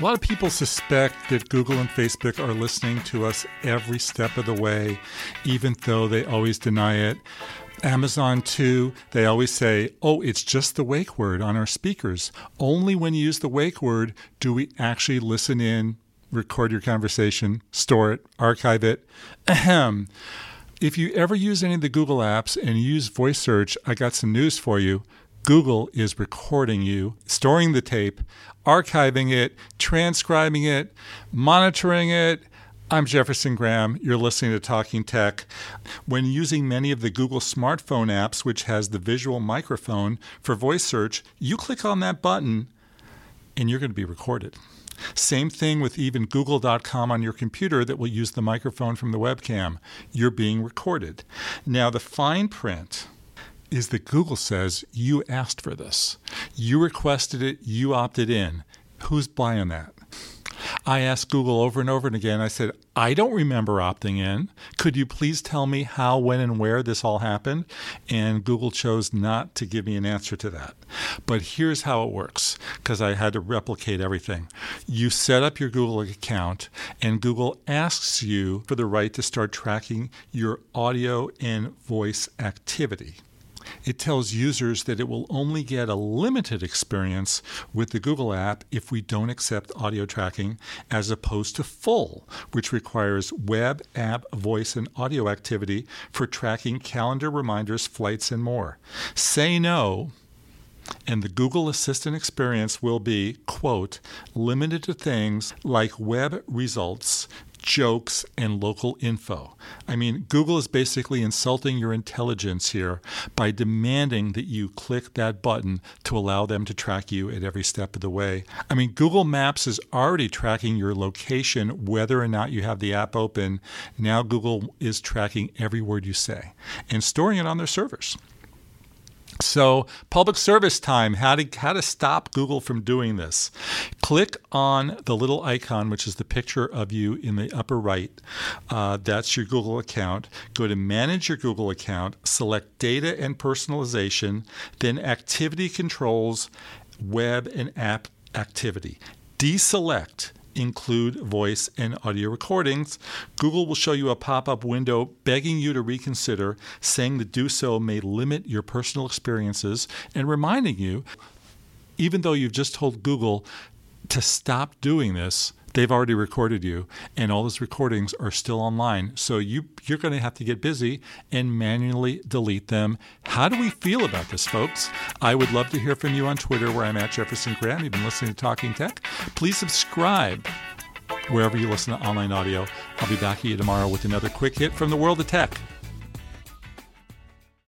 A lot of people suspect that Google and Facebook are listening to us every step of the way, even though they always deny it. Amazon, too, they always say, oh, it's just the wake word on our speakers. Only when you use the wake word do we actually listen in, record your conversation, store it, archive it. Ahem. If you ever use any of the Google apps and use voice search, I got some news for you. Google is recording you, storing the tape, archiving it, transcribing it, monitoring it. I'm Jefferson Graham. You're listening to Talking Tech. When using many of the Google smartphone apps, which has the visual microphone for voice search, you click on that button and you're going to be recorded. Same thing with even google.com on your computer that will use the microphone from the webcam. You're being recorded. Now, the fine print is that Google says you asked for this. You requested it, you opted in. Who's buying that? I asked Google over and over and again. I said, I don't remember opting in. Could you please tell me how, when, and where this all happened? And Google chose not to give me an answer to that. But here's how it works because I had to replicate everything. You set up your Google account, and Google asks you for the right to start tracking your audio and voice activity it tells users that it will only get a limited experience with the Google app if we don't accept audio tracking, as opposed to full, which requires web, app, voice, and audio activity for tracking calendar reminders, flights, and more. Say no, and the Google Assistant experience will be, quote, limited to things like web results, jokes, and local info. I mean, Google is basically insulting your intelligence here by demanding that you click that button to allow them to track you at every step of the way. I mean, Google Maps is already tracking your location, whether or not you have the app open. Now, Google is tracking every word you say and storing it on their servers. So, public service time, how to, how to stop Google from doing this. Click on the little icon, which is the picture of you in the upper right. Uh, that's your Google account. Go to Manage Your Google Account, select Data and Personalization, then Activity Controls, Web and App Activity. Deselect include voice and audio recordings, Google will show you a pop up window begging you to reconsider, saying that do so may limit your personal experiences, and reminding you, even though you've just told Google to stop doing this, they've already recorded you and all those recordings are still online. So you you're going to have to get busy and manually delete them. How do we feel about this folks? I would love to hear from you on twitter where i'm at jefferson graham you've been listening to talking tech. Please subscribe wherever you listen to online audio. I'll be back you tomorrow with another quick hit from the world of tech